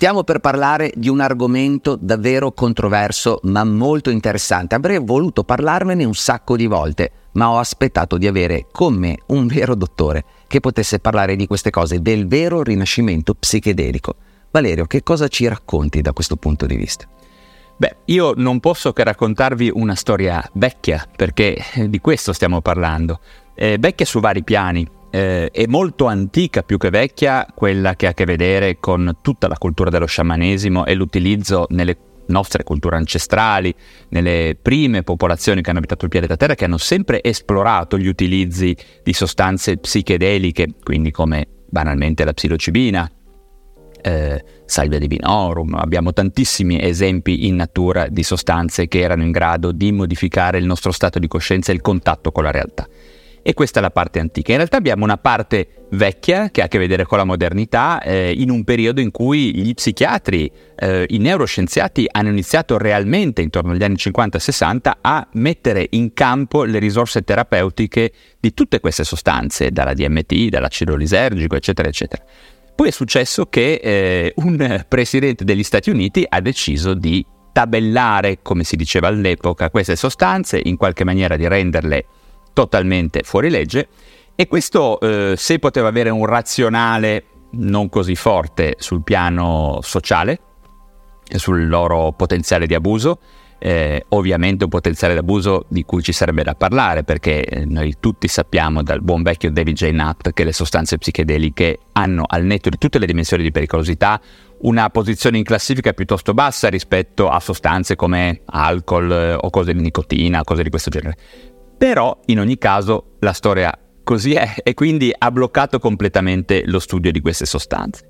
Stiamo per parlare di un argomento davvero controverso ma molto interessante. Avrei voluto parlarmene un sacco di volte, ma ho aspettato di avere con me un vero dottore che potesse parlare di queste cose, del vero rinascimento psichedelico. Valerio, che cosa ci racconti da questo punto di vista? Beh, io non posso che raccontarvi una storia vecchia, perché di questo stiamo parlando. Eh, vecchia su vari piani eh, è molto antica più che vecchia quella che ha a che vedere con tutta la cultura dello sciamanesimo e l'utilizzo nelle nostre culture ancestrali, nelle prime popolazioni che hanno abitato il pianeta Terra, che hanno sempre esplorato gli utilizzi di sostanze psichedeliche, quindi come banalmente la psilocibina, eh, salvia divinorum, abbiamo tantissimi esempi in natura di sostanze che erano in grado di modificare il nostro stato di coscienza e il contatto con la realtà. E questa è la parte antica. In realtà abbiamo una parte vecchia che ha a che vedere con la modernità, eh, in un periodo in cui gli psichiatri, eh, i neuroscienziati hanno iniziato realmente, intorno agli anni 50-60, a mettere in campo le risorse terapeutiche di tutte queste sostanze, dalla DMT, dall'acido lisergico, eccetera, eccetera. Poi è successo che eh, un presidente degli Stati Uniti ha deciso di tabellare, come si diceva all'epoca, queste sostanze, in qualche maniera di renderle totalmente fuori legge e questo eh, se poteva avere un razionale non così forte sul piano sociale e sul loro potenziale di abuso, eh, ovviamente un potenziale di abuso di cui ci sarebbe da parlare perché eh, noi tutti sappiamo dal buon vecchio David J. Nutt che le sostanze psichedeliche hanno al netto di tutte le dimensioni di pericolosità una posizione in classifica piuttosto bassa rispetto a sostanze come alcol eh, o cose di nicotina, cose di questo genere. Però in ogni caso la storia così è e quindi ha bloccato completamente lo studio di queste sostanze.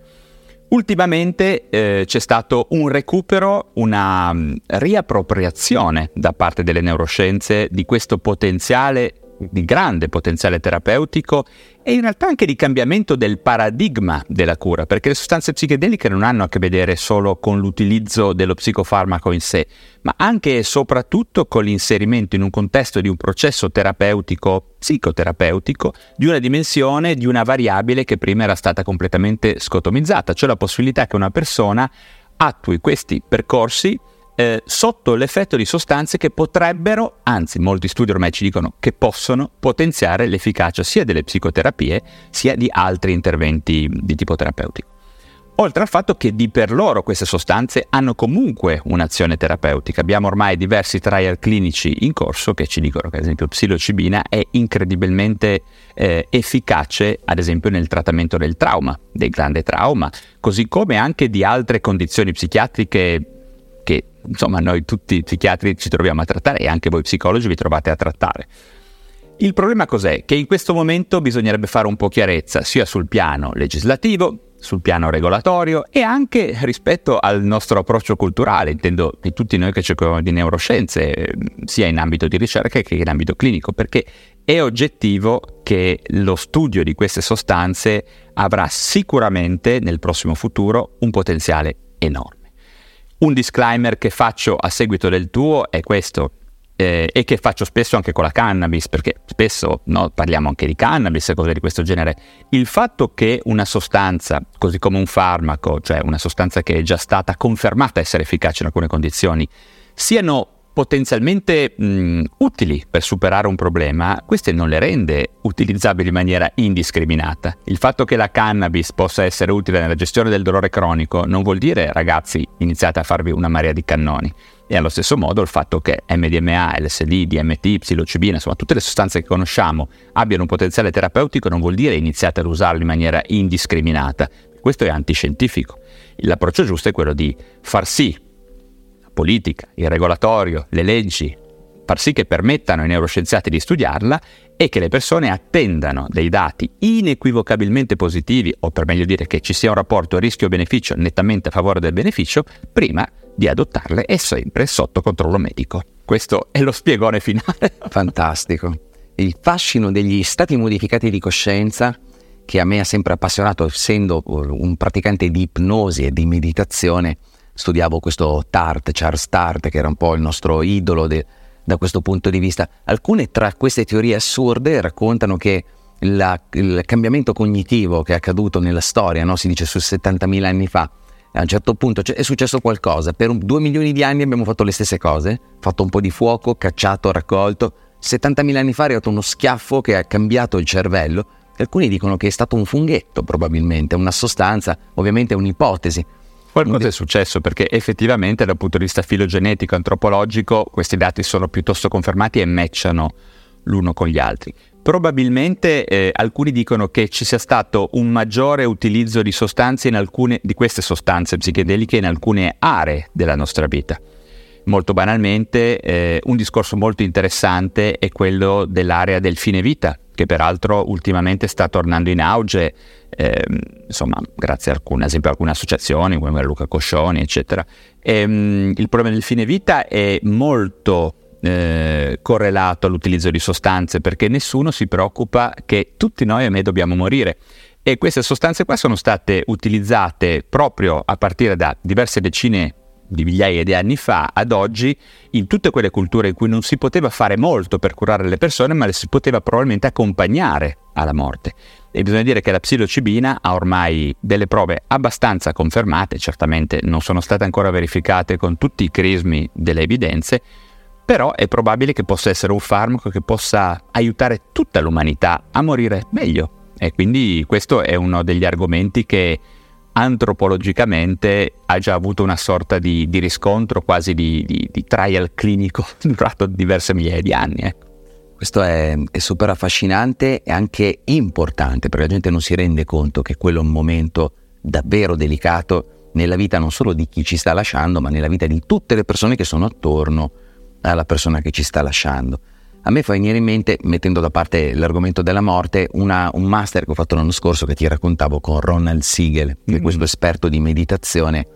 Ultimamente eh, c'è stato un recupero, una riappropriazione da parte delle neuroscienze di questo potenziale di grande potenziale terapeutico e in realtà anche di cambiamento del paradigma della cura, perché le sostanze psichedeliche non hanno a che vedere solo con l'utilizzo dello psicofarmaco in sé, ma anche e soprattutto con l'inserimento in un contesto di un processo terapeutico, psicoterapeutico, di una dimensione, di una variabile che prima era stata completamente scotomizzata, cioè la possibilità che una persona attui questi percorsi eh, sotto l'effetto di sostanze che potrebbero, anzi molti studi ormai ci dicono che possono potenziare l'efficacia sia delle psicoterapie sia di altri interventi di tipo terapeutico. Oltre al fatto che di per loro queste sostanze hanno comunque un'azione terapeutica. Abbiamo ormai diversi trial clinici in corso che ci dicono che ad esempio psilocibina è incredibilmente eh, efficace ad esempio nel trattamento del trauma, del grande trauma, così come anche di altre condizioni psichiatriche che insomma noi tutti psichiatri ci troviamo a trattare e anche voi psicologi vi trovate a trattare. Il problema cos'è? Che in questo momento bisognerebbe fare un po' chiarezza sia sul piano legislativo, sul piano regolatorio e anche rispetto al nostro approccio culturale, intendo di tutti noi che cerchiamo di neuroscienze, sia in ambito di ricerca che in ambito clinico, perché è oggettivo che lo studio di queste sostanze avrà sicuramente nel prossimo futuro un potenziale enorme. Un disclaimer che faccio a seguito del tuo è questo, eh, e che faccio spesso anche con la cannabis, perché spesso no, parliamo anche di cannabis e cose di questo genere. Il fatto che una sostanza, così come un farmaco, cioè una sostanza che è già stata confermata essere efficace in alcune condizioni, siano potenzialmente mh, utili per superare un problema, queste non le rende utilizzabili in maniera indiscriminata. Il fatto che la cannabis possa essere utile nella gestione del dolore cronico non vuol dire, ragazzi, iniziate a farvi una marea di cannoni. E allo stesso modo il fatto che MDMA, LSD, DMT, psilocibina, insomma tutte le sostanze che conosciamo abbiano un potenziale terapeutico non vuol dire iniziate ad usarle in maniera indiscriminata. Questo è antiscientifico. L'approccio giusto è quello di far sì politica, il regolatorio, le leggi, far sì che permettano ai neuroscienziati di studiarla e che le persone attendano dei dati inequivocabilmente positivi, o per meglio dire che ci sia un rapporto rischio-beneficio nettamente a favore del beneficio, prima di adottarle e sempre sotto controllo medico. Questo è lo spiegone finale. Fantastico. Il fascino degli stati modificati di coscienza che a me ha sempre appassionato, essendo un praticante di ipnosi e di meditazione, studiavo questo Tart, Charles Tart, che era un po' il nostro idolo de, da questo punto di vista. Alcune tra queste teorie assurde raccontano che la, il cambiamento cognitivo che è accaduto nella storia, no? si dice su 70.000 anni fa, a un certo punto è successo qualcosa, per due milioni di anni abbiamo fatto le stesse cose, fatto un po' di fuoco, cacciato, raccolto, 70.000 anni fa è arrivato uno schiaffo che ha cambiato il cervello, alcuni dicono che è stato un funghetto probabilmente, una sostanza, ovviamente è un'ipotesi, Qualcosa è successo perché effettivamente dal punto di vista filogenetico, antropologico, questi dati sono piuttosto confermati e matchano l'uno con gli altri. Probabilmente eh, alcuni dicono che ci sia stato un maggiore utilizzo di sostanze in alcune di queste sostanze psichedeliche in alcune aree della nostra vita. Molto banalmente, eh, un discorso molto interessante è quello dell'area del fine vita, che peraltro ultimamente sta tornando in auge, eh, insomma, grazie alcune, ad esempio alcune associazioni come Luca Coscioni, eccetera. E, um, il problema del fine vita è molto eh, correlato all'utilizzo di sostanze perché nessuno si preoccupa che tutti noi a me dobbiamo morire. E queste sostanze qua sono state utilizzate proprio a partire da diverse decine di migliaia di anni fa ad oggi in tutte quelle culture in cui non si poteva fare molto per curare le persone ma le si poteva probabilmente accompagnare alla morte. E bisogna dire che la psilocibina ha ormai delle prove abbastanza confermate, certamente non sono state ancora verificate con tutti i crismi delle evidenze, però è probabile che possa essere un farmaco che possa aiutare tutta l'umanità a morire meglio. E quindi questo è uno degli argomenti che antropologicamente ha già avuto una sorta di, di riscontro, quasi di, di, di, trial clinico durato diverse migliaia di anni. Ecco. Questo è, è, super affascinante e anche importante perché la gente non si rende conto che quello è un momento davvero delicato nella vita non solo di chi ci sta lasciando, ma nella vita di tutte le persone che sono attorno alla persona che ci sta lasciando. A me fa venire in mente, mettendo da parte l'argomento della morte, una, un master che ho fatto l'anno scorso che ti raccontavo con Ronald Siegel, che mm-hmm. è questo esperto di meditazione,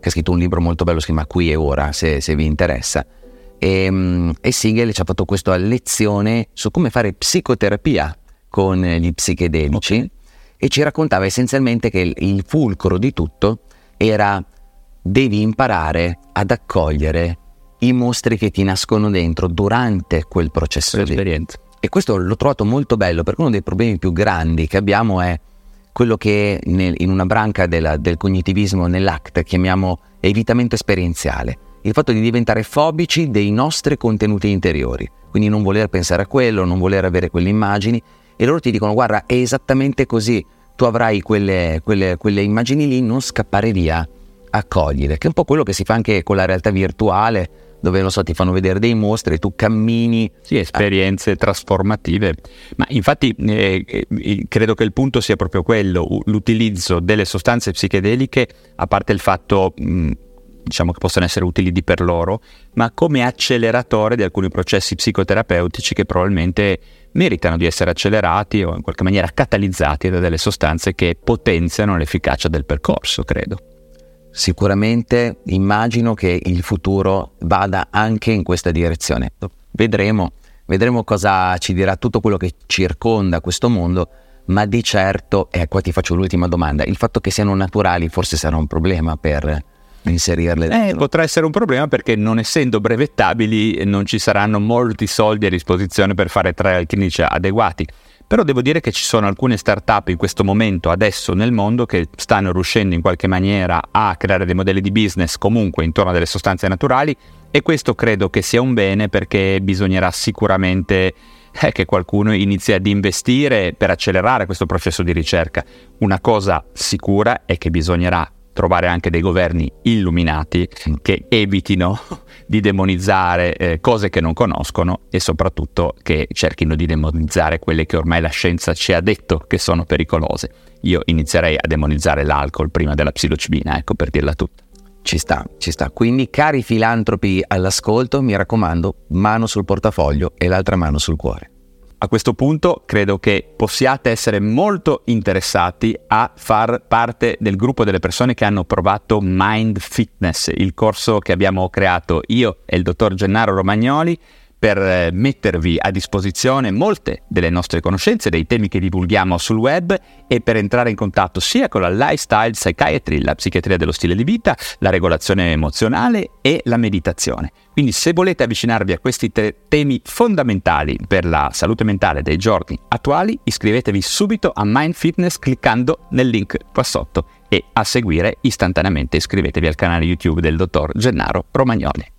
che ha scritto un libro molto bello, si chiama Qui e Ora, se, se vi interessa. E, mm, e Siegel ci ha fatto questa lezione su come fare psicoterapia con gli psichedelici okay. e ci raccontava essenzialmente che il, il fulcro di tutto era devi imparare ad accogliere i mostri che ti nascono dentro durante quel processo L'esperienza. E questo l'ho trovato molto bello perché uno dei problemi più grandi che abbiamo è quello che nel, in una branca della, del cognitivismo nell'ACT chiamiamo evitamento esperienziale, il fatto di diventare fobici dei nostri contenuti interiori, quindi non voler pensare a quello, non voler avere quelle immagini. E loro ti dicono guarda è esattamente così, tu avrai quelle, quelle, quelle immagini lì, non scappare via, accogliere, che è un po' quello che si fa anche con la realtà virtuale, dove non so, ti fanno vedere dei mostri tu cammini. Sì, esperienze ah. trasformative. Ma infatti eh, eh, credo che il punto sia proprio quello, l'utilizzo delle sostanze psichedeliche, a parte il fatto... Mh, diciamo che possono essere utili di per loro, ma come acceleratore di alcuni processi psicoterapeutici che probabilmente meritano di essere accelerati o in qualche maniera catalizzati da delle sostanze che potenziano l'efficacia del percorso, credo. Sicuramente immagino che il futuro vada anche in questa direzione. Vedremo, vedremo cosa ci dirà tutto quello che circonda questo mondo, ma di certo, e qua ti faccio l'ultima domanda, il fatto che siano naturali forse sarà un problema per inserirle Eh, potrà essere un problema perché non essendo brevettabili non ci saranno molti soldi a disposizione per fare trial clinici adeguati. Però devo dire che ci sono alcune start-up in questo momento, adesso nel mondo, che stanno riuscendo in qualche maniera a creare dei modelli di business comunque intorno a delle sostanze naturali e questo credo che sia un bene perché bisognerà sicuramente eh, che qualcuno inizi ad investire per accelerare questo processo di ricerca. Una cosa sicura è che bisognerà trovare anche dei governi illuminati che evitino di demonizzare eh, cose che non conoscono e soprattutto che cerchino di demonizzare quelle che ormai la scienza ci ha detto che sono pericolose. Io inizierei a demonizzare l'alcol prima della psilocibina, ecco per dirla tutta. Ci sta, ci sta. Quindi cari filantropi all'ascolto, mi raccomando, mano sul portafoglio e l'altra mano sul cuore. A questo punto credo che possiate essere molto interessati a far parte del gruppo delle persone che hanno provato Mind Fitness, il corso che abbiamo creato io e il dottor Gennaro Romagnoli per eh, mettervi a disposizione molte delle nostre conoscenze, dei temi che divulghiamo sul web e per entrare in contatto sia con la lifestyle psychiatry, la psichiatria dello stile di vita, la regolazione emozionale e la meditazione. Quindi se volete avvicinarvi a questi tre temi fondamentali per la salute mentale dei giorni attuali, iscrivetevi subito a Mind Fitness cliccando nel link qua sotto e a seguire istantaneamente iscrivetevi al canale YouTube del dottor Gennaro Romagnoli.